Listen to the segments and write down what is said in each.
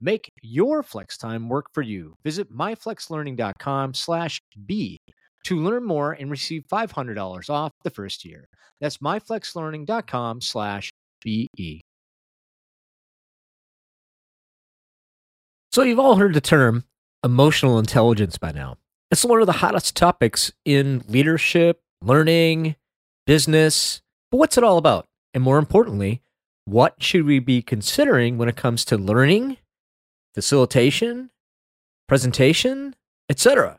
Make your flex time work for you. Visit myflexlearning.com slash B to learn more and receive $500 off the first year. That's myflexlearning.com slash BE. So you've all heard the term emotional intelligence by now. It's one of the hottest topics in leadership, learning, business. But what's it all about? And more importantly, what should we be considering when it comes to learning, facilitation, presentation, etc.?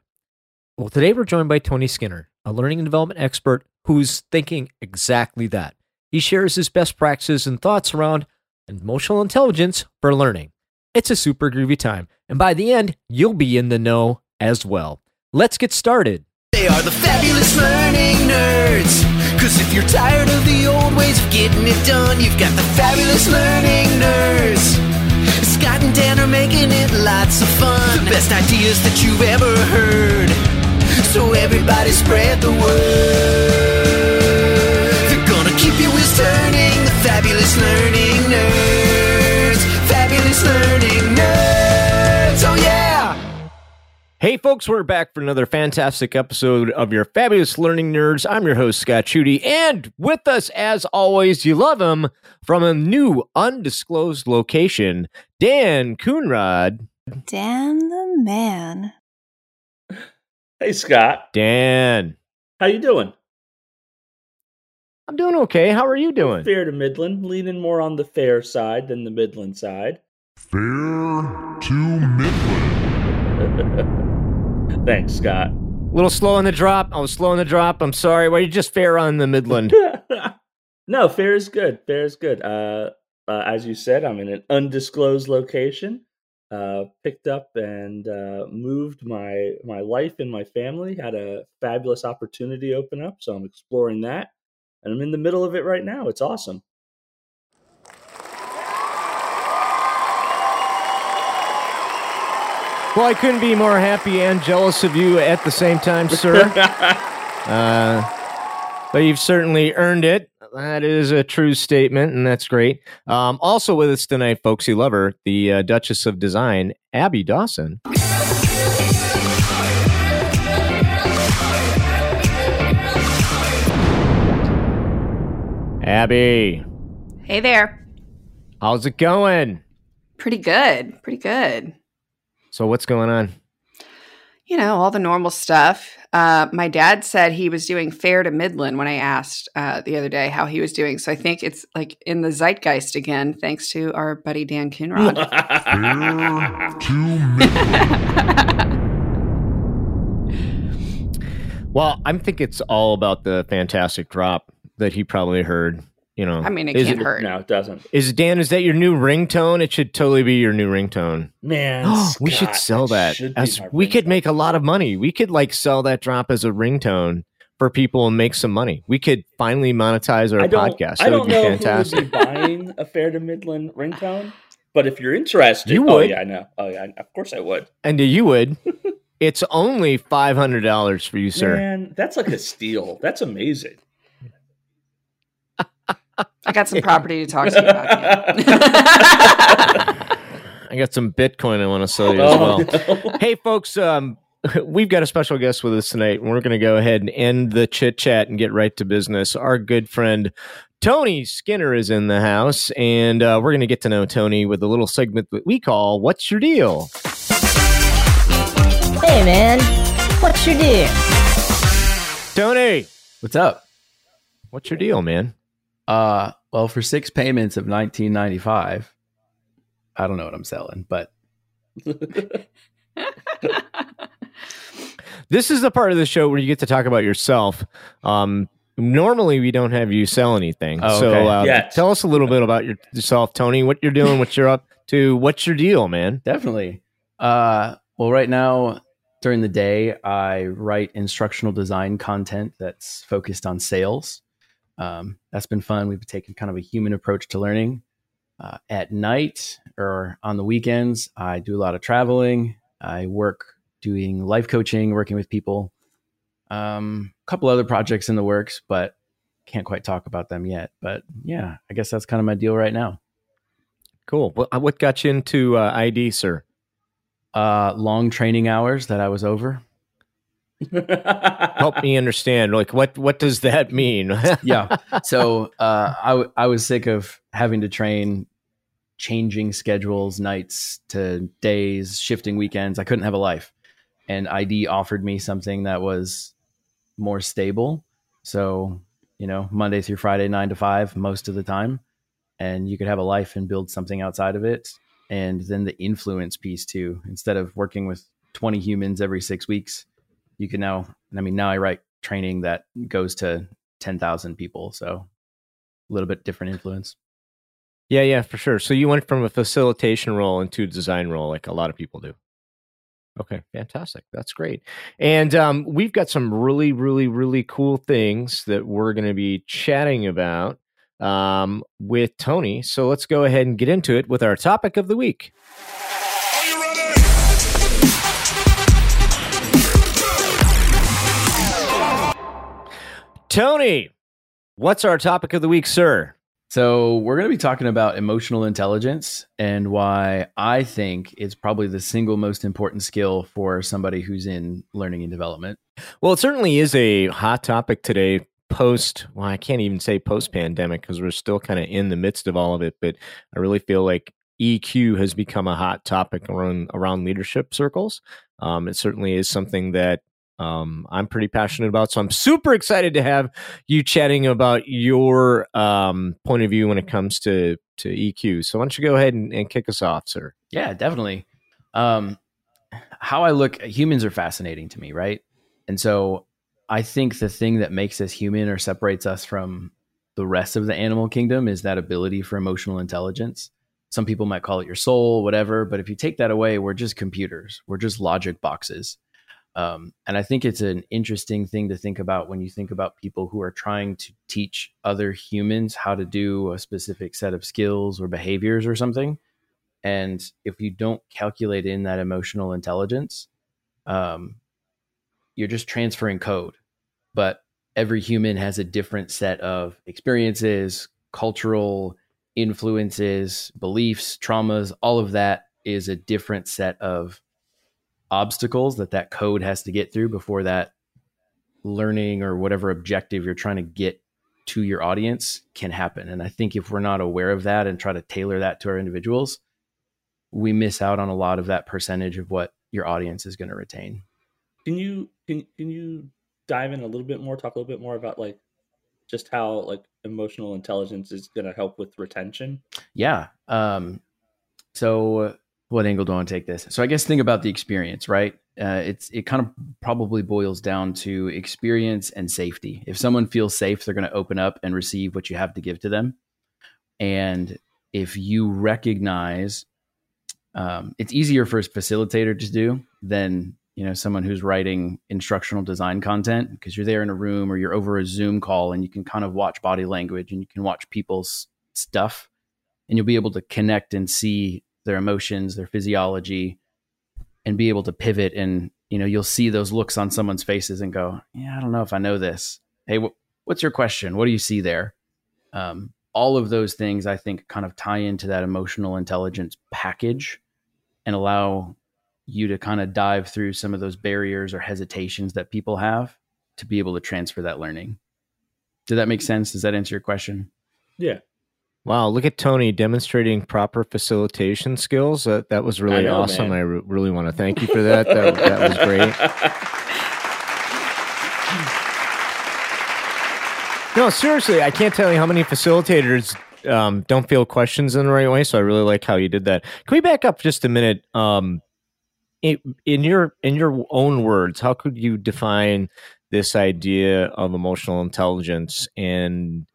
Well, today we're joined by Tony Skinner, a learning and development expert who's thinking exactly that. He shares his best practices and thoughts around emotional intelligence for learning. It's a super groovy time, and by the end, you'll be in the know as well. Let's get started. They are the fabulous learning nerds. Cause if you're tired of the old ways of getting it done, you've got the fabulous learning nerds. Scott and Dan are making it lots of fun. The best ideas that you've ever heard. So everybody spread the word. They're gonna keep your wheels turning. The fabulous learning nerds. Fabulous learning nerds. Hey, folks, we're back for another fantastic episode of your Fabulous Learning Nerds. I'm your host, Scott Chudy, and with us, as always, you love him from a new undisclosed location, Dan Coonrod. Dan the man. Hey Scott, Dan, how you doing? I'm doing okay. How are you doing? Fair to Midland, leaning more on the fair side than the Midland side. Fair to Midland. Thanks, Scott. A little slow on the drop. I was slow on the drop. I'm sorry. Well, you just fair on the Midland. no, fair is good. Fair is good. Uh, uh, as you said, I'm in an undisclosed location. Uh, picked up and uh, moved my my life and my family. Had a fabulous opportunity open up, so I'm exploring that, and I'm in the middle of it right now. It's awesome. Well, I couldn't be more happy and jealous of you at the same time, sir. uh, but you've certainly earned it. That is a true statement, and that's great. Um, also with us tonight, folks, you love her, the uh, Duchess of Design, Abby Dawson. Abby, Hey there. how's it going? Pretty good. Pretty good. So, what's going on? You know, all the normal stuff. Uh, my dad said he was doing fair to Midland when I asked uh, the other day how he was doing. So I think it's like in the zeitgeist again, thanks to our buddy Dan Coonrod. Fair to Midland. Well, I think it's all about the fantastic drop that he probably heard. You know, I mean, it Is can't it- hurt. no, it doesn't. Is Dan? Is that your new ringtone? It should totally be your new ringtone. Man, we should sell that. should As my we could make a lot of money. We could like sell that drop as a ringtone for people and make some money. We could finally monetize our I don't, podcast. I That would don't be know fantastic. who would be buying a Fair to Midland ringtone, but if you're interested, You oh would. yeah, I know. Oh yeah, of course I would. and you would. it's only five hundred dollars for you, sir. Man, that's like a steal. That's amazing. I got some property to talk to you about. I got some Bitcoin I want to sell you as Oh, well. no. hey folks um we've got a special guest with us tonight and we're going to go ahead and end the chit chat and get right to business our good friend tony skinner is in the house and uh, we're going to get to know tony with a little segment that we call what's your deal Hey man, what's your deal? tony What's up? what's your deal man Uh, well, for six payments of 1995, I don't know what I'm selling, but this is the part of the show where you get to talk about yourself um normally we don't have you sell anything Oh, so okay. uh, Yes. tell us a little bit about your- yourself tony what you're doing what you're up to what's your deal, man? Definitely. Uh, well, right now during the day, I write instructional design content that's focused on sales. Um, that's been fun. We've taken kind of a human approach to learning. Uh, at night or on the weekends, I do a lot of traveling. I work doing life coaching, working with people. Um, a couple other projects in the works, but can't quite talk about them yet. But yeah, I guess that's kind of my deal right now. Cool. What, what got you into uh, ID, sir? Uh, long training hours that I was over. Help me understand. Like, what what does that mean? yeah. So uh, I w- I was sick of having to train, changing schedules, nights to days, shifting weekends. I couldn't have a life, and ID offered me something that was more stable. So you know, Monday through Friday, nine to five, most of the time, and you could have a life and build something outside of it. And then the influence piece too. Instead of working with twenty humans every six weeks you can now i mean now i write training that goes to 10,000 people so a little bit different influence. Yeah yeah for sure. So you went from a facilitation role into a design role like a lot of people do. Okay fantastic. That's great. And um, we've got some really really really cool things that we're going to be chatting about um, with tony. So let's go ahead and get into it with our topic of the week Tony, what's our topic of the week, sir? So, we're going to be talking about emotional intelligence and why I think it's probably the single most important skill for somebody who's in learning and development. Well, it certainly is a hot topic today post well i can't even say post pandemic because we're still kind of in the midst of all of it but i really feel like eq has become a hot topic around around leadership circles um, it certainly is something that um, I'm pretty passionate about. So I'm super excited to have you chatting about your um, point of view when it comes to to EQ. So why don't you go ahead and, and kick us off, sir? Yeah, definitely. Um, how I look, humans are fascinating to me, right? And so I think the thing that makes us human or separates us from the rest of the animal kingdom is that ability for emotional intelligence. Some people might call it your soul, whatever. But if you take that away, we're just computers. We're just logic boxes. Um, and I think it's an interesting thing to think about when you think about people who are trying to teach other humans how to do a specific set of skills or behaviors or something. And if you don't calculate in that emotional intelligence, um, you're just transferring code. But every human has a different set of experiences, cultural influences, beliefs, traumas, all of that is a different set of obstacles that that code has to get through before that learning or whatever objective you're trying to get to your audience can happen. And I think if we're not aware of that and try to tailor that to our individuals, we miss out on a lot of that percentage of what your audience is going to retain. Can you can can you dive in a little bit more, talk a little bit more about like just how like emotional intelligence is going to help with retention? Yeah. Um so what angle do I want to take this? So I guess think about the experience, right? Uh, it's it kind of probably boils down to experience and safety. If someone feels safe, they're going to open up and receive what you have to give to them. And if you recognize, um, it's easier for a facilitator to do than you know someone who's writing instructional design content because you're there in a room or you're over a Zoom call and you can kind of watch body language and you can watch people's stuff and you'll be able to connect and see their emotions, their physiology, and be able to pivot. And you know, you'll see those looks on someone's faces and go, "Yeah, I don't know if I know this." Hey, wh- what's your question? What do you see there? Um, all of those things, I think, kind of tie into that emotional intelligence package and allow you to kind of dive through some of those barriers or hesitations that people have to be able to transfer that learning. Did that make sense? Does that answer your question? Yeah. Wow, look at Tony demonstrating proper facilitation skills. Uh, that was really know, awesome. man. I re- really want to thank you for that. That, that was great. No, seriously, I can't tell you how many facilitators um, don't feel questions in the right way. So I really like how you did that. Can we back up just a minute? Um, in, in your in your own words, how could you define this idea of emotional intelligence and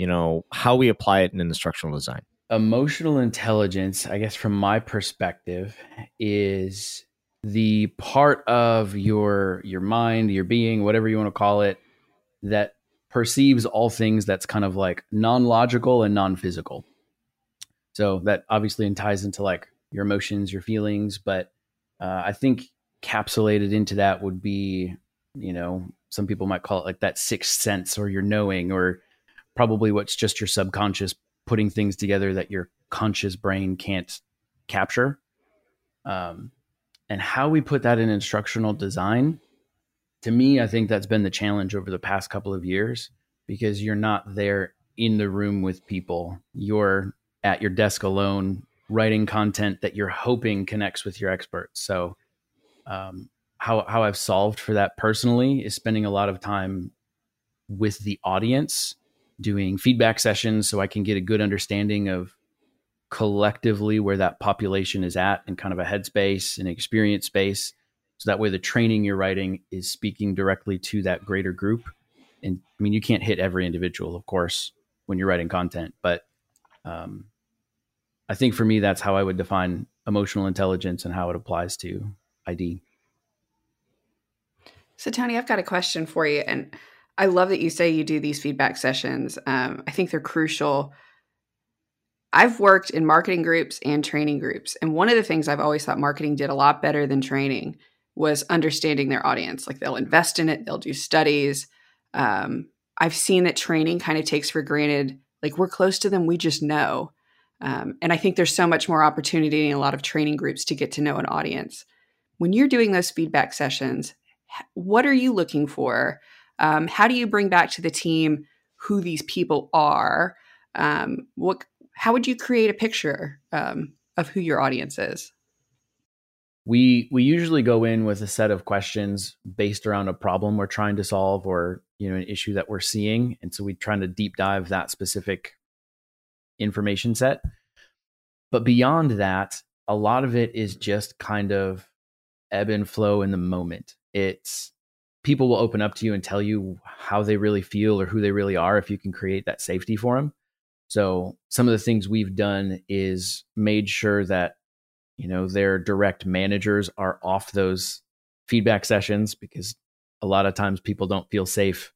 you know how we apply it in instructional design? emotional intelligence, I guess from my perspective, is the part of your your mind, your being, whatever you want to call it, that perceives all things that's kind of like non-logical and non-physical. So that obviously ties into like your emotions, your feelings, but uh, I think capsulated into that would be, you know, some people might call it like that sixth sense or your knowing or probably what's just your subconscious putting things together that your conscious brain can't capture. Um, and how we put that in instructional design, to me, I think that's been the challenge over the past couple of years because you're not there in the room with people. You're at your desk alone writing content that you're hoping connects with your experts. So, um, how how I've solved for that personally is spending a lot of time with the audience doing feedback sessions so I can get a good understanding of collectively where that population is at and kind of a headspace and experience space. So that way the training you're writing is speaking directly to that greater group. And I mean, you can't hit every individual, of course, when you're writing content, but um, I think for me, that's how I would define emotional intelligence and how it applies to ID. So, Tony, I've got a question for you. And I love that you say you do these feedback sessions. Um, I think they're crucial. I've worked in marketing groups and training groups. And one of the things I've always thought marketing did a lot better than training was understanding their audience. Like they'll invest in it, they'll do studies. Um, I've seen that training kind of takes for granted, like we're close to them, we just know. Um, and I think there's so much more opportunity in a lot of training groups to get to know an audience. When you're doing those feedback sessions, what are you looking for? Um, how do you bring back to the team who these people are? Um, what? How would you create a picture um, of who your audience is? We we usually go in with a set of questions based around a problem we're trying to solve or you know an issue that we're seeing, and so we're trying to deep dive that specific information set. But beyond that, a lot of it is just kind of ebb and flow in the moment. It's people will open up to you and tell you how they really feel or who they really are if you can create that safety for them. So some of the things we've done is made sure that you know their direct managers are off those feedback sessions because a lot of times people don't feel safe.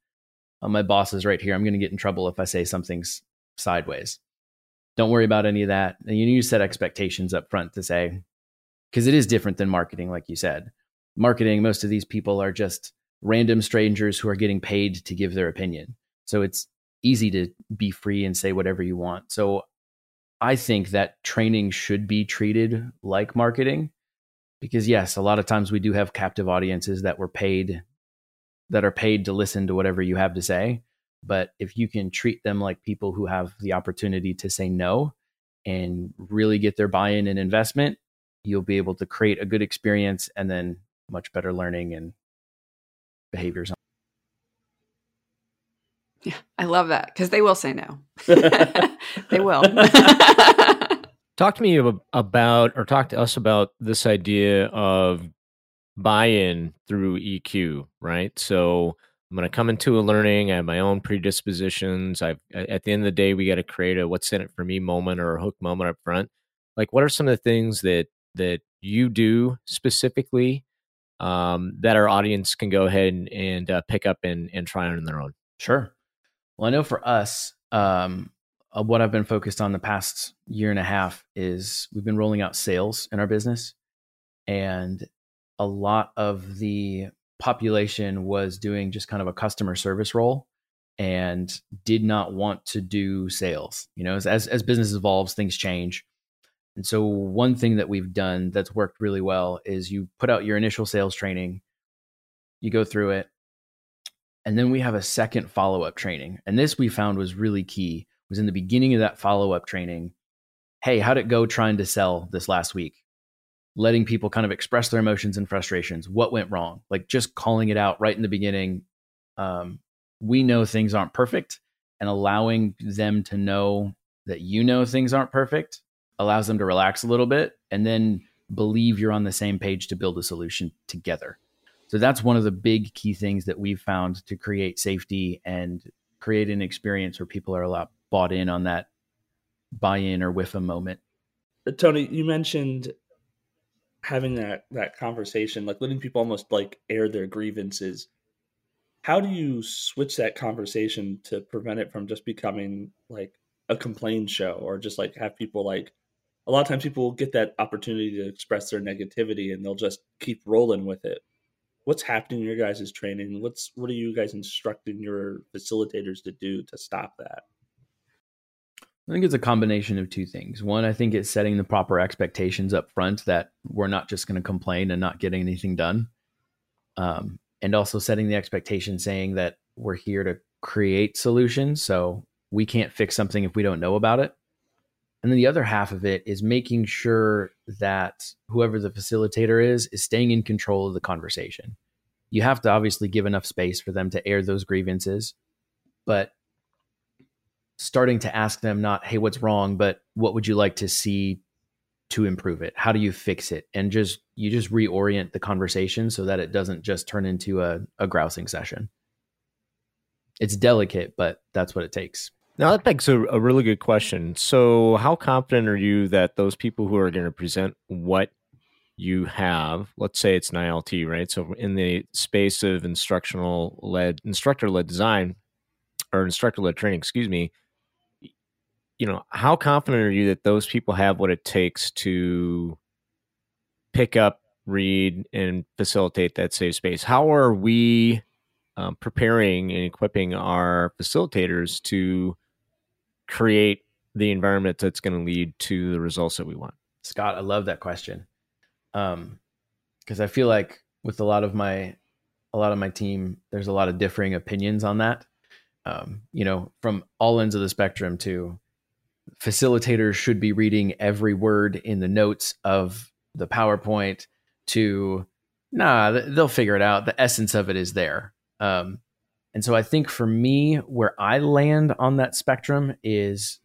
Oh, my boss is right here. I'm going to get in trouble if I say something's sideways. Don't worry about any of that. And you need to set expectations up front to say, because it is different than marketing, like you said. Marketing, most of these people are just random strangers who are getting paid to give their opinion. So it's easy to be free and say whatever you want. So I think that training should be treated like marketing because yes, a lot of times we do have captive audiences that were paid that are paid to listen to whatever you have to say, but if you can treat them like people who have the opportunity to say no and really get their buy-in and investment, you'll be able to create a good experience and then much better learning and behaviors. Yeah, I love that because they will say no. they will. talk to me about, or talk to us about this idea of buy-in through EQ, right? So I'm going to come into a learning. I have my own predispositions. I've at the end of the day, we got to create a "what's in it for me" moment or a hook moment up front. Like, what are some of the things that that you do specifically um, that our audience can go ahead and, and uh, pick up and, and try on their own? Sure. Well, I know for us, um, uh, what I've been focused on the past year and a half is we've been rolling out sales in our business. And a lot of the population was doing just kind of a customer service role and did not want to do sales. You know, as, as, as business evolves, things change. And so, one thing that we've done that's worked really well is you put out your initial sales training, you go through it, and then we have a second follow up training. And this we found was really key. Was in the beginning of that follow up training. Hey, how'd it go trying to sell this last week? Letting people kind of express their emotions and frustrations. What went wrong? Like just calling it out right in the beginning. Um, we know things aren't perfect, and allowing them to know that you know things aren't perfect allows them to relax a little bit and then believe you're on the same page to build a solution together. So that's one of the big key things that we've found to create safety and create an experience where people are a lot bought in on that buy in or WIIFM moment. Tony, you mentioned having that that conversation, like letting people almost like air their grievances. How do you switch that conversation to prevent it from just becoming like a complaint show or just like have people like a lot of times people will get that opportunity to express their negativity and they'll just keep rolling with it. What's happening in your guys' training? What's what are you guys instructing your facilitators to do to stop that? I think it's a combination of two things. One, I think it's setting the proper expectations up front that we're not just going to complain and not getting anything done. Um, and also setting the expectation saying that we're here to create solutions. So we can't fix something if we don't know about it. And then the other half of it is making sure that whoever the facilitator is is staying in control of the conversation. You have to obviously give enough space for them to air those grievances, but starting to ask them not hey what's wrong? but what would you like to see to improve it? How do you fix it? and just you just reorient the conversation so that it doesn't just turn into a, a grousing session. It's delicate but that's what it takes now that begs a, a really good question so how confident are you that those people who are going to present what you have let's say it's an ilt right so in the space of instructional led instructor led design or instructor led training excuse me you know, how confident are you that those people have what it takes to pick up, read, and facilitate that safe space? How are we um, preparing and equipping our facilitators to create the environment that's going to lead to the results that we want? Scott, I love that question. Um, because I feel like with a lot of my a lot of my team, there's a lot of differing opinions on that. Um, you know, from all ends of the spectrum to facilitators should be reading every word in the notes of the PowerPoint to nah, they'll figure it out. The essence of it is there. Um, and so I think for me, where I land on that spectrum is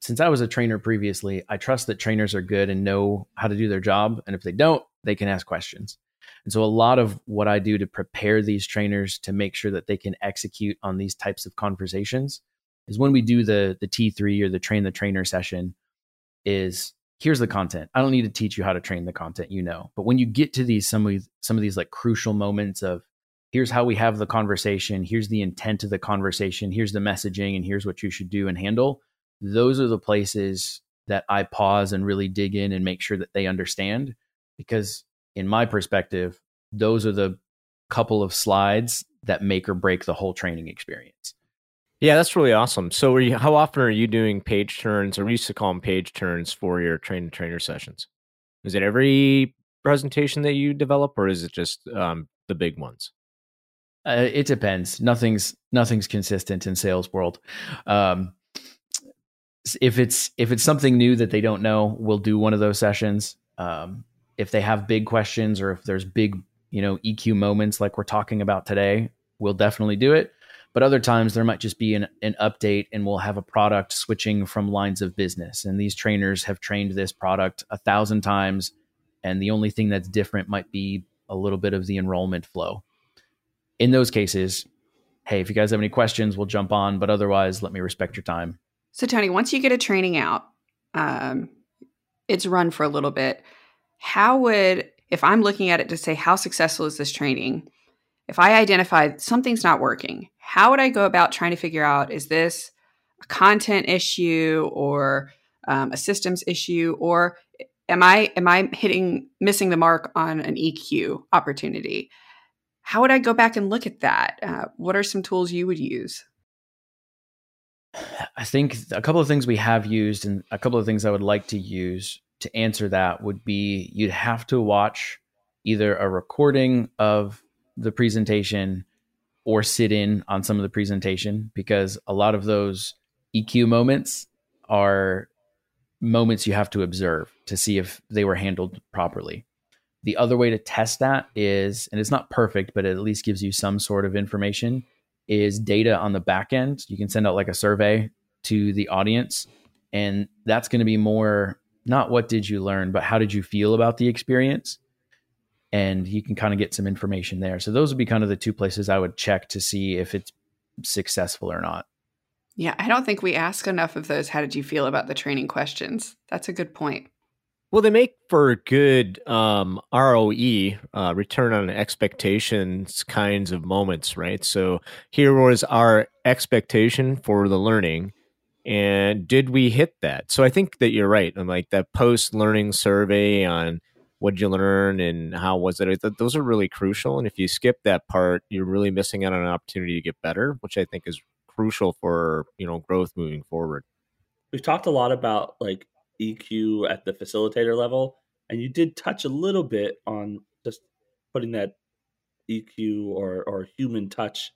since I was a trainer previously, I trust that trainers are good and know how to do their job. And if they don't, they can ask questions. And so a lot of what I do to prepare these trainers to make sure that they can execute on these types of conversations is when we do the the T3 or the train the trainer session is here's the content. I don't need to teach you how to train the content, you know. But when you get to these some of these, some of these like crucial moments of here's how we have the conversation, here's the intent of the conversation, here's the messaging and here's what you should do and handle, those are the places that I pause and really dig in and make sure that they understand because in my perspective, those are the couple of slides that make or break the whole training experience. Yeah, that's really awesome. So, you, how often are you doing page turns, or we used to call them page turns for your train trainer sessions? Is it every presentation that you develop, or is it just um, the big ones? Uh, it depends. Nothing's nothing's consistent in sales world. Um, if it's if it's something new that they don't know, we'll do one of those sessions. Um, if they have big questions or if there's big you know EQ moments like we're talking about today, we'll definitely do it. But other times there might just be an, an update and we'll have a product switching from lines of business. And these trainers have trained this product a thousand times. And the only thing that's different might be a little bit of the enrollment flow. In those cases, hey, if you guys have any questions, we'll jump on. But otherwise, let me respect your time. So, Tony, once you get a training out, um, it's run for a little bit. How would, if I'm looking at it to say, how successful is this training? If I identify something's not working, how would I go about trying to figure out is this a content issue or um, a systems issue or am I am I hitting missing the mark on an EQ opportunity? How would I go back and look at that? Uh, what are some tools you would use? I think a couple of things we have used and a couple of things I would like to use to answer that would be you'd have to watch either a recording of the presentation or sit in on some of the presentation because a lot of those EQ moments are moments you have to observe to see if they were handled properly. The other way to test that is, and it's not perfect, but it at least gives you some sort of information, is data on the back end. You can send out like a survey to the audience, and that's going to be more not what did you learn, but how did you feel about the experience? and you can kind of get some information there. So those would be kind of the two places I would check to see if it's successful or not. Yeah, I don't think we ask enough of those. How did you feel about the training questions? That's a good point. Well, they make for good um, ROE, uh, return on expectations kinds of moments, right? So here was our expectation for the learning, and did we hit that? So I think that you're right. And like that post learning survey on what did you learn and how was it? Those are really crucial. And if you skip that part, you're really missing out on an opportunity to get better, which I think is crucial for you know growth moving forward. We've talked a lot about like EQ at the facilitator level, and you did touch a little bit on just putting that EQ or or human touch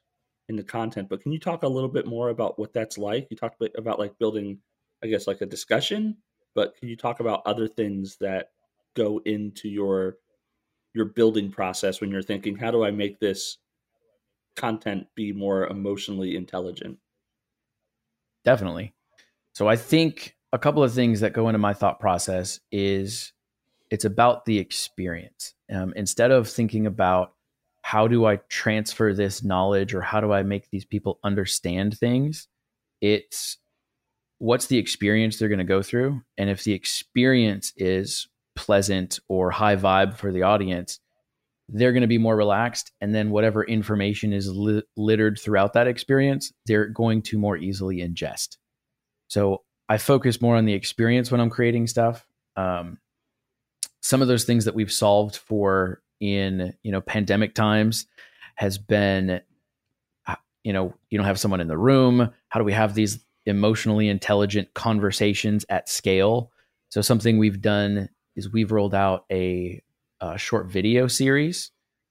in the content. But can you talk a little bit more about what that's like? You talked about like building, I guess, like a discussion. But can you talk about other things that go into your your building process when you're thinking, how do I make this content be more emotionally intelligent? Definitely. So I think a couple of things that go into my thought process is it's about the experience. Um, instead of thinking about how do I transfer this knowledge or how do I make these people understand things, it's what's the experience they're going to go through. And if the experience is pleasant or high vibe for the audience, they're going to be more relaxed. And then whatever information is li- littered throughout that experience, they're going to more easily ingest. So I focus more on the experience when I'm creating stuff. Um, some of those things that we've solved for in you know pandemic times has been uh, you know you don't have someone in the room how do we have these emotionally intelligent conversations at scale so something we've done is we've rolled out a, a short video series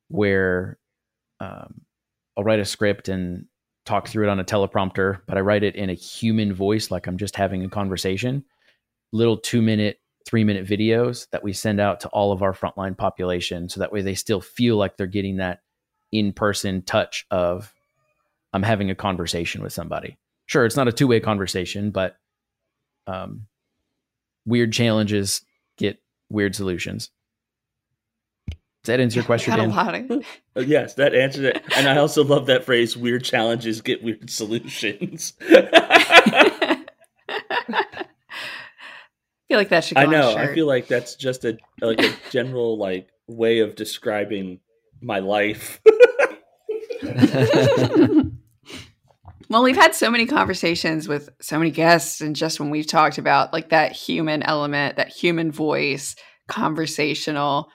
where um, i'll write a script and talk through it on a teleprompter, but I write it in a human voice, like I'm just having a conversation. Little two minute, three minute videos that we send out to all of our frontline population. So that way they still feel like they're getting that in person touch of I'm having a conversation with somebody. Sure, it's not a two way conversation, but um, weird challenges get weird solutions. Does that answer your question? Dan? Uh, yes, that answers it. And I also love that phrase: "Weird challenges get weird solutions." I feel like that should. I know. I feel like that's just a like a general like way of describing my life. well, we've had so many conversations with so many guests, and just when we've talked about like that human element, that human voice, conversational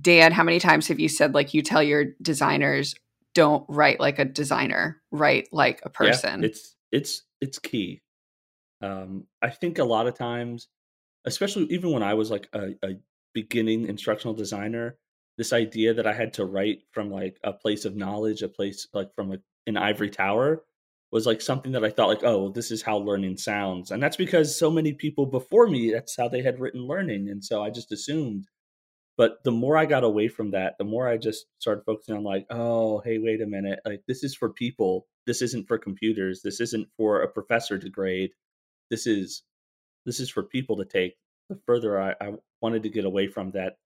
Dan, how many times have you said like you tell your designers don't write like a designer, write like a person? Yeah, it's it's it's key. Um, I think a lot of times, especially even when I was like a, a beginning instructional designer, this idea that I had to write from like a place of knowledge, a place like from a, an ivory tower, was like something that I thought like, oh, this is how learning sounds, and that's because so many people before me, that's how they had written learning, and so I just assumed but the more I got away from that, the more I just started focusing on like, oh, hey, wait a minute. Like this is for people. This isn't for computers. This isn't for a professor to grade. This is this is for people to take. The further I, I wanted to get away from that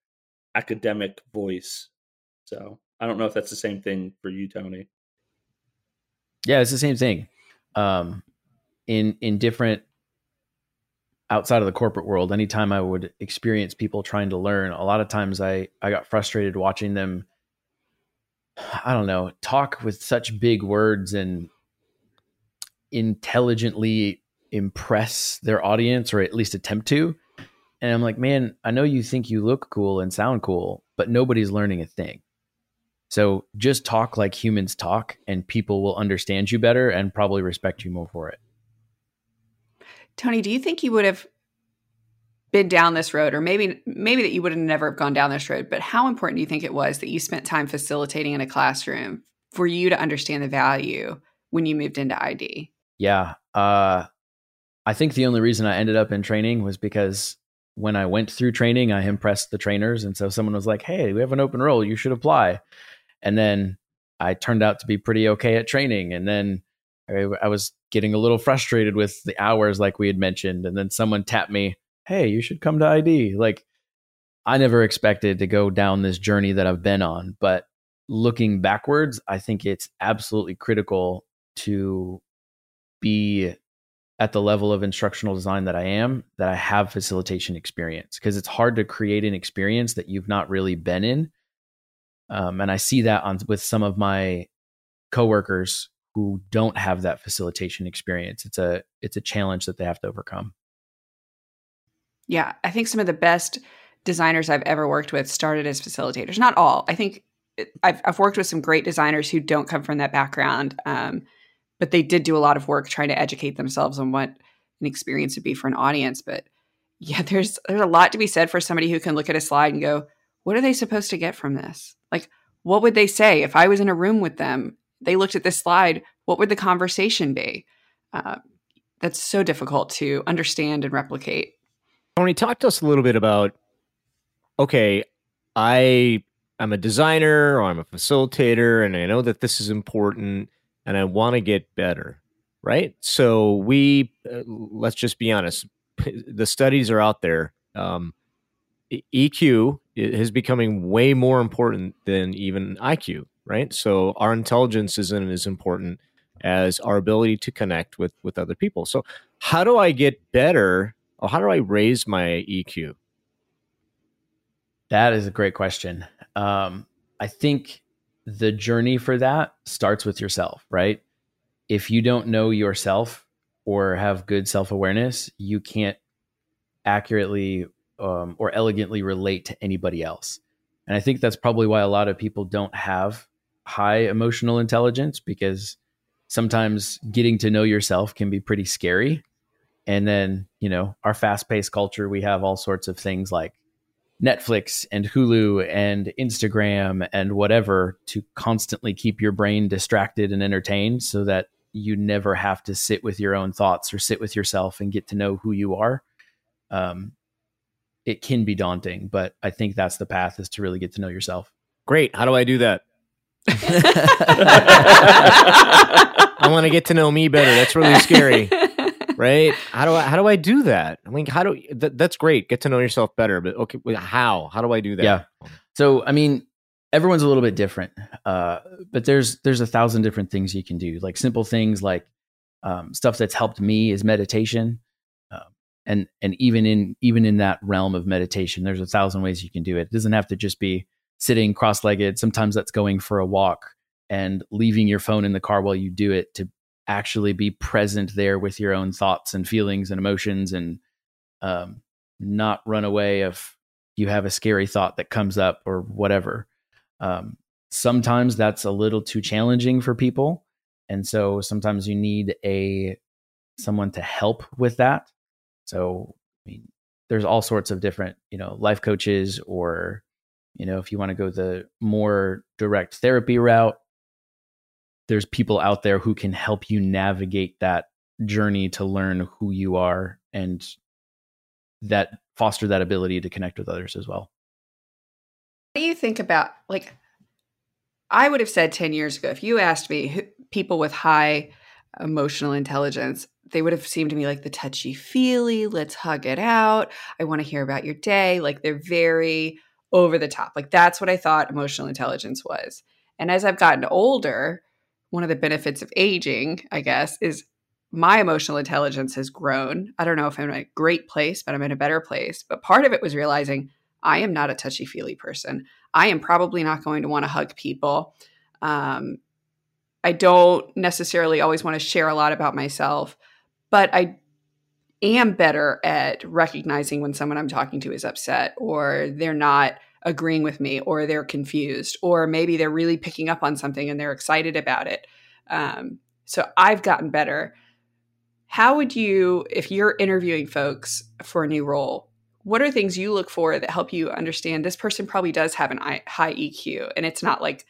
academic voice. So I don't know if that's the same thing for you, Tony. Yeah, it's the same thing. Um, in in different outside of the corporate world, anytime I would experience people trying to learn, a lot of times I, I got frustrated watching them, I don't know, talk with such big words and intelligently impress their audience or at least attempt to. And I'm like, man, I know you think you look cool and sound cool, but nobody's learning a thing. So just talk like humans talk, and people will understand you better and probably respect you more for it. Tony, do you think you would have been down this road or maybe maybe that you would have never have gone down this road, but how important do you think it was that you spent time facilitating in a classroom for you to understand the value when you moved into ID? Yeah. Uh I think the only reason I ended up in training was because when I went through training, I impressed the trainers. And so someone was like, Hey, we have an open role. You should apply. And then I turned out to be pretty okay at training. And then I, I was getting a little frustrated with the hours, like we had mentioned, and then someone tapped me, "Hey, you should come to ID." Like, I never expected to go down this journey that I've been on, but looking backwards, I think it's absolutely critical to be at the level of instructional design that I am that I have facilitation experience because it's hard to create an experience that you've not really been in. Um, and I see that on with some of my coworkers who don't have that facilitation experience. It's a it's a challenge that they have to overcome. Yeah, I think some of the best designers I've ever worked with started as facilitators. Not all. I think I've, I've worked with some great designers who don't come from that background, um, but they did do a lot of work trying to educate themselves on what an experience would be for an audience. But yeah, there's there's a lot to be said for somebody who can look at a slide and go, "What are they supposed to get from this? Like, what would they say if I was in a room with them? They looked at this slide. What would the conversation be?" Uh, that's so difficult to understand and replicate. Tony, talk to us a little bit about okay, I I'm a designer or I'm a facilitator and I know that this is important and I want to get better, right? So we uh, let's just be honest, the studies are out there. Um, EQ is becoming way more important than even IQ, right? So our intelligence isn't as important as our ability to connect with with other people. So how do I get better or how do I raise my EQ? That is a great question. Um, I think the journey for that starts with yourself, right? If you don't know yourself or have good self awareness, you can't accurately um, or elegantly relate to anybody else. And I think that's probably why a lot of people don't have high emotional intelligence because sometimes getting to know yourself can be pretty scary. And then, you know, our fast paced culture, we have all sorts of things like Netflix and Hulu and Instagram and whatever to constantly keep your brain distracted and entertained so that you never have to sit with your own thoughts or sit with yourself and get to know who you are. Um, it can be daunting, but I think that's the path is to really get to know yourself. Great. How do I do that? I want to get to know me better. That's really scary right? How do I how do I do that? I mean, how do that, that's great. Get to know yourself better, but okay, how? How do I do that? Yeah. So, I mean, everyone's a little bit different, uh, but there's there's a thousand different things you can do. Like simple things like um, stuff that's helped me is meditation, uh, and and even in even in that realm of meditation, there's a thousand ways you can do it. It doesn't have to just be sitting cross-legged. Sometimes that's going for a walk and leaving your phone in the car while you do it to actually be present there with your own thoughts and feelings and emotions and um, not run away if you have a scary thought that comes up or whatever. Um, sometimes that's a little too challenging for people. And so sometimes you need a someone to help with that. So I mean, there's all sorts of different, you know, life coaches or, you know, if you want to go the more direct therapy route, there's people out there who can help you navigate that journey to learn who you are and that foster that ability to connect with others as well. What do you think about like I would have said 10 years ago if you asked me who, people with high emotional intelligence they would have seemed to me like the touchy feely let's hug it out i want to hear about your day like they're very over the top like that's what i thought emotional intelligence was and as i've gotten older one of the benefits of aging, I guess, is my emotional intelligence has grown. I don't know if I'm in a great place, but I'm in a better place. But part of it was realizing I am not a touchy feely person. I am probably not going to want to hug people. Um, I don't necessarily always want to share a lot about myself, but I am better at recognizing when someone I'm talking to is upset or they're not agreeing with me or they're confused or maybe they're really picking up on something and they're excited about it. Um, so I've gotten better. How would you, if you're interviewing folks for a new role, what are things you look for that help you understand this person probably does have an high EQ and it's not like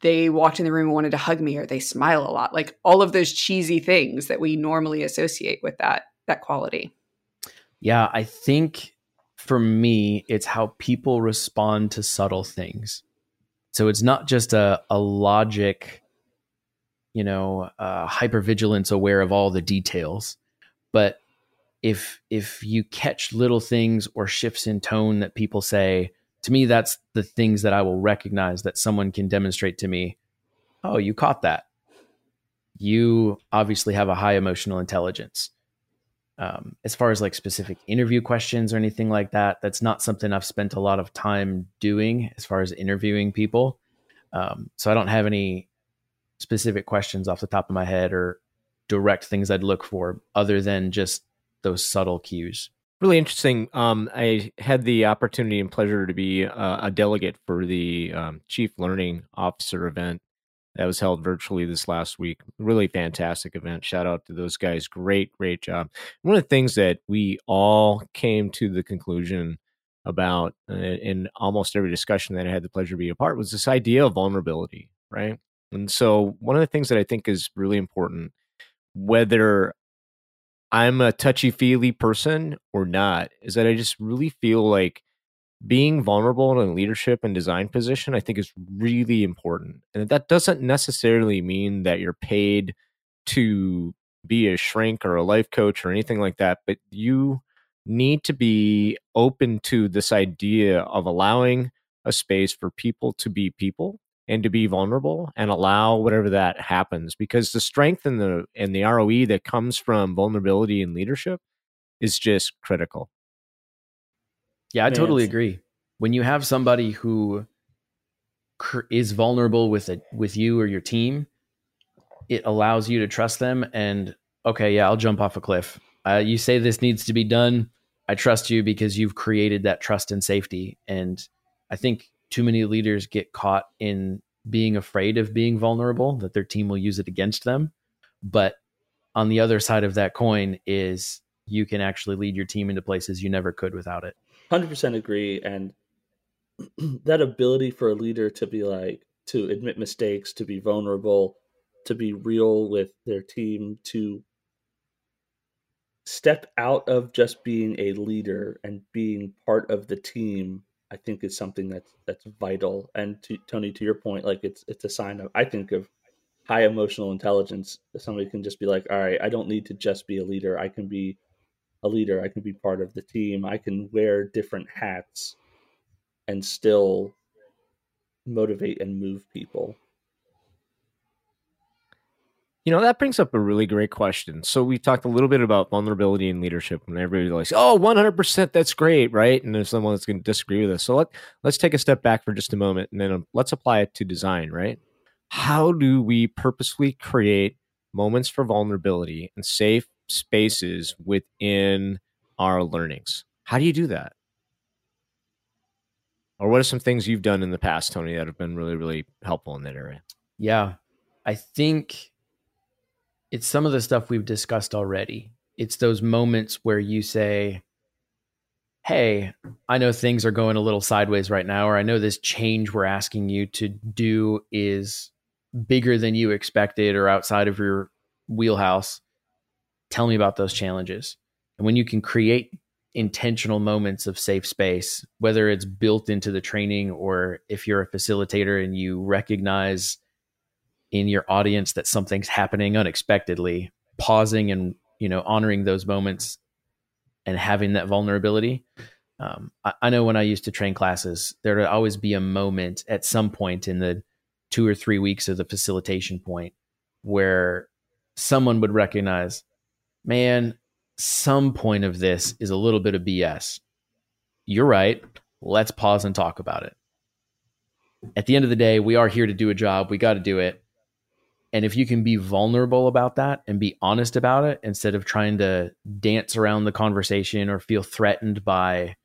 they walked in the room and wanted to hug me or they smile a lot like all of those cheesy things that we normally associate with that that quality yeah i think for me, it's how people respond to subtle things. So it's not just a, a logic, you know, uh, hypervigilance aware of all the details, but if if you catch little things or shifts in tone that people say, to me, that's the things that I will recognize that someone can demonstrate to me. Oh, you caught that. you obviously have a high emotional intelligence. Um, as far as like specific interview questions or anything like that, that's not something I've spent a lot of time doing as far as interviewing people. Um, so I don't have any specific questions off the top of my head or direct things I'd look for other than just those subtle cues. Really interesting. Um, I had the opportunity and pleasure to be uh, a delegate for the um, Chief Learning Officer event that was held virtually this last week. Really fantastic event. Shout out to those guys. Great, great job. One of the things that we all came to the conclusion about uh, in almost every discussion that I had the pleasure to be a part was this idea of vulnerability, right? And so, one of the things that I think is really important, whether I'm a touchy feely person or not, is that I just really feel like being vulnerable in leadership and design position, I think is really important. And that doesn't necessarily mean that you're paid to be a shrink or a life coach or anything like that, but you need to be open to this idea of allowing a space for people to be people and to be vulnerable and allow whatever that happens because the strength and the and the ROE that comes from vulnerability and leadership is just critical. Yeah, I Man, totally agree. When you have somebody who cr- is vulnerable with it with you or your team, it allows you to trust them. And okay, yeah, I'll jump off a cliff. Uh, you say this needs to be done. I trust you because you've created that trust and safety. And I think too many leaders get caught in being afraid of being vulnerable, that their team will use it against them. But on the other side of that coin is you can actually lead your team into places you never could without it. Hundred percent agree, and that ability for a leader to be like to admit mistakes, to be vulnerable, to be real with their team, to step out of just being a leader and being part of the team, I think is something that's that's vital. And to Tony, to your point, like it's it's a sign of I think of high emotional intelligence. Somebody can just be like, all right, I don't need to just be a leader. I can be a leader. I can be part of the team. I can wear different hats and still motivate and move people. You know, that brings up a really great question. So we talked a little bit about vulnerability and leadership, and everybody's like, "Oh, 100%, that's great, right?" And there's someone that's going to disagree with us. So let let's take a step back for just a moment, and then um, let's apply it to design, right? How do we purposefully create moments for vulnerability and safe spaces within our learnings? How do you do that? Or what are some things you've done in the past, Tony, that have been really, really helpful in that area? Yeah. I think it's some of the stuff we've discussed already. It's those moments where you say, Hey, I know things are going a little sideways right now, or I know this change we're asking you to do is bigger than you expected or outside of your wheelhouse. Tell me about those challenges. And when you can create intentional moments of safe space, whether it's built into the training or if you're a facilitator and you recognize in your audience that something's happening unexpectedly, pausing and you know honoring those moments and having that vulnerability. Um, I, I know when I used to train classes, there would always be a moment at some point in the two or three weeks of the facilitation point where someone would recognize, man, some point of this is a little bit of BS. You're right. Let's pause and talk about it. At the end of the day, we are here to do a job. We got to do it. And if you can be vulnerable about that and be honest about it instead of trying to dance around the conversation or feel threatened by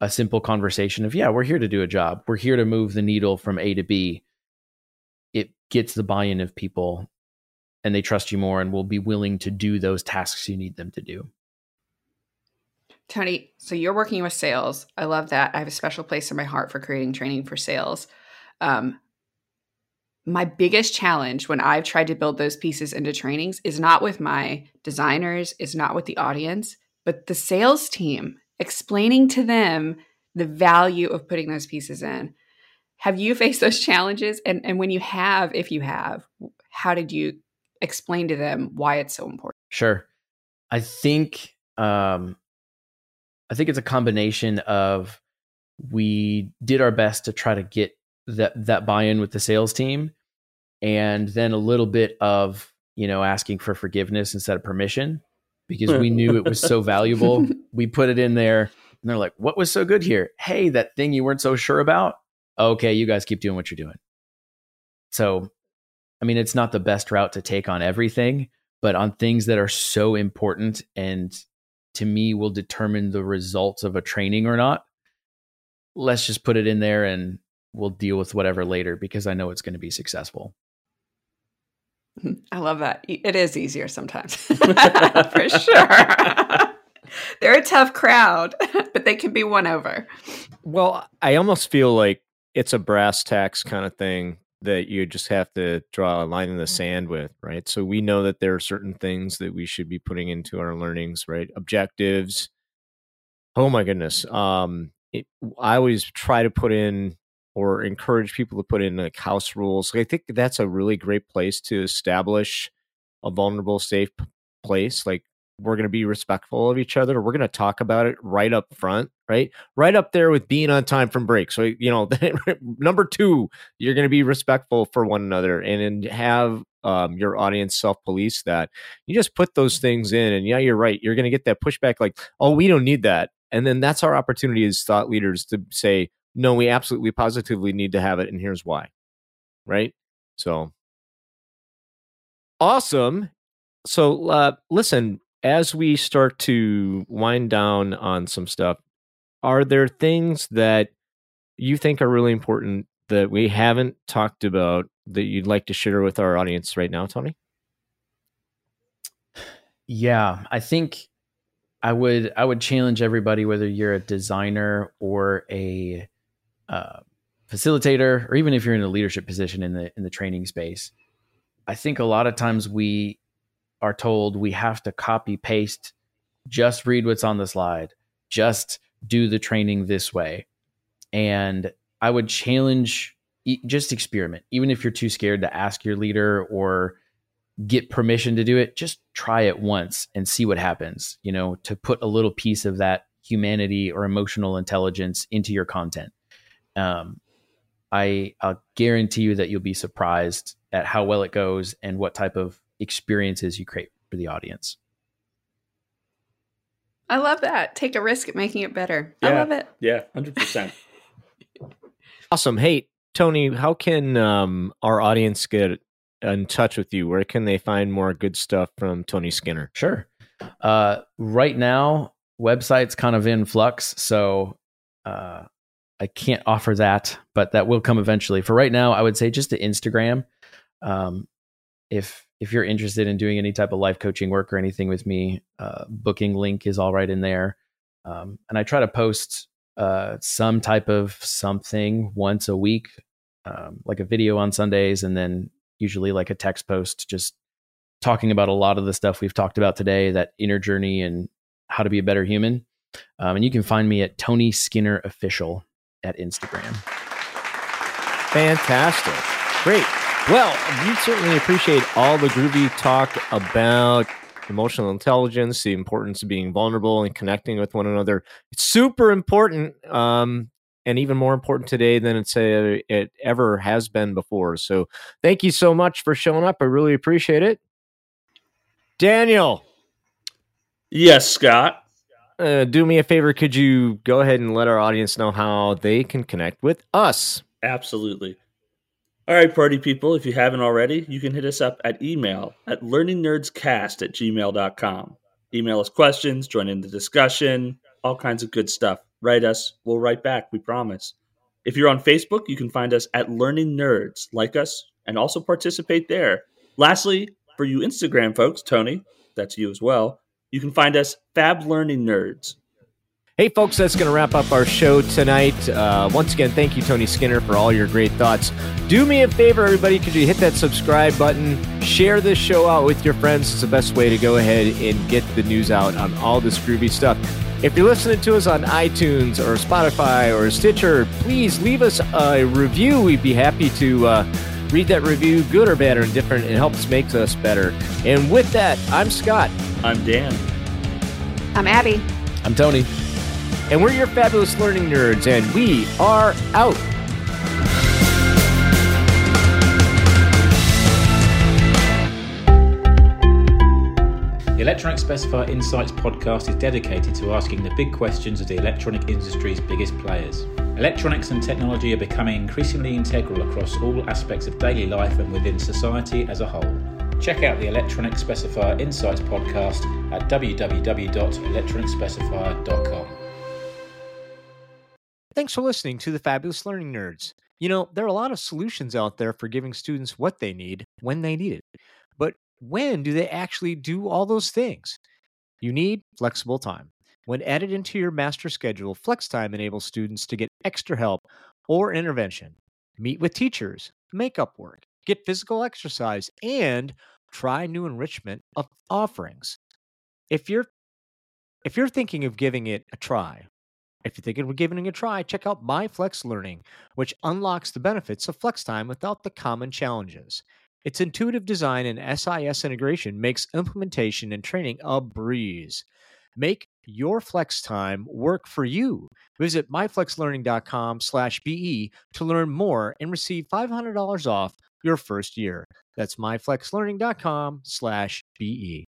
a simple conversation of, yeah, we're here to do a job. We're here to move the needle from A to B. It gets the buy in of people and they trust you more and will be willing to do those tasks you need them to do. Tony, so you're working with sales. I love that. I have a special place in my heart for creating training for sales. Um, my biggest challenge when I've tried to build those pieces into trainings is not with my designers, is not with the audience, but the sales team, explaining to them the value of putting those pieces in. Have you faced those challenges? And, and when you have, if you have, how did you explain to them why it's so important? Sure. I think um I think it's a combination of we did our best to try to get that that buy-in with the sales team and then a little bit of you know, asking for forgiveness instead of permission because we knew it was so valuable. We put it in there and they're like, what was so good here? Hey, that thing you weren't so sure about? Okay, you guys keep doing what you're doing. So, I mean, it's not the best route to take on everything, but on things that are so important and to me will determine the results of a training or not, let's just put it in there and we'll deal with whatever later because I know it's going to be successful. I love that. It is easier sometimes, for sure. They're a tough crowd, but they can be won over. Well, I almost feel like it's a brass tacks kind of thing that you just have to draw a line in the sand with, right? So we know that there are certain things that we should be putting into our learnings, right? Objectives. Oh my goodness. Um, it, I always try to put in or encourage people to put in like house rules. I think that's a really great place to establish a vulnerable, safe place. Like we're going to be respectful of each other. We're going to talk about it right up front, right? Right up there with being on time from break. So, you know, number two, you're going to be respectful for one another and, and have um, your audience self police that. You just put those things in, and yeah, you're right. You're going to get that pushback like, oh, we don't need that. And then that's our opportunity as thought leaders to say, no, we absolutely positively need to have it, and here's why. Right? So awesome. So uh, listen, as we start to wind down on some stuff, are there things that you think are really important that we haven't talked about that you'd like to share with our audience right now, Tony? Yeah, I think I would I would challenge everybody whether you're a designer or a uh, facilitator, or even if you're in a leadership position in the in the training space. I think a lot of times we are told we have to copy paste, just read what's on the slide, just do the training this way. And I would challenge just experiment. Even if you're too scared to ask your leader or get permission to do it, just try it once and see what happens, you know, to put a little piece of that humanity or emotional intelligence into your content. Um, I I'll guarantee you that you'll be surprised at how well it goes and what type of experiences you create for the audience. I love that. Take a risk at making it better. Yeah. I love it. Yeah, hundred percent. Awesome. Hey, Tony, how can um, our audience get in touch with you? Where can they find more good stuff from Tony Skinner? Sure. Uh, right now, website's kind of in flux, so uh, I can't offer that, but that will come eventually. For right now, I would say just to Instagram. Um, if if you're interested in doing any type of life coaching work or anything with me, uh, booking link is all right in there. Um, and I try to post uh, some type of something once a week, um, like a video on Sundays, and then usually like a text post, just talking about a lot of the stuff we've talked about today, that inner journey and how to be a better human. Um, and you can find me at Tony Skinner Official at Instagram. Fantastic. Great. Well, we certainly appreciate all the groovy talk about emotional intelligence, the importance of being vulnerable and connecting with one another. It's super important, um, and even more important today than it's a, it ever has been before. So, thank you so much for showing up. I really appreciate it. Daniel, Yes, Scott. uh, do me a favor. Could you go ahead and let our audience know how they can connect with us? Absolutely. All right, party people, if you haven't already, you can hit us up at email at learningnerdscast at gmail.com. Email us questions, join in the discussion, all kinds of good stuff. Write us, we'll write back, we promise. If you're on Facebook, you can find us at Learning Nerds. Like us and also participate there. Lastly, for you Instagram folks, Tony, that's you as well, you can find us Fab Learning Nerds. Hey, folks, that's going to wrap up our show tonight. Uh, once again, thank you, Tony Skinner, for all your great thoughts. Do me a favor, everybody. Could you hit that subscribe button? Share this show out with your friends. It's the best way to go ahead and get the news out on all this groovy stuff. If you're listening to us on iTunes or Spotify or Stitcher, please leave us a review. We'd be happy to uh, read that review, good or bad or indifferent. It helps make us better. And with that, I'm Scott. I'm Dan. I'm Abby. I'm Tony. And we're your fabulous learning nerds, and we are out. The Electronic Specifier Insights podcast is dedicated to asking the big questions of the electronic industry's biggest players. Electronics and technology are becoming increasingly integral across all aspects of daily life and within society as a whole. Check out the Electronic Specifier Insights podcast at www.electronicspecifier.com. Thanks for listening to the Fabulous Learning Nerds. You know, there are a lot of solutions out there for giving students what they need when they need it. But when do they actually do all those things? You need flexible time. When added into your master schedule, flex time enables students to get extra help or intervention, meet with teachers, make up work, get physical exercise, and try new enrichment of offerings. If you're if you're thinking of giving it a try, if you're thinking of giving it a try, check out MyFlex Learning, which unlocks the benefits of flex time without the common challenges. Its intuitive design and SIS integration makes implementation and training a breeze. Make your flex time work for you. Visit myflexlearning.com/be to learn more and receive $500 off your first year. That's myflexlearning.com/be.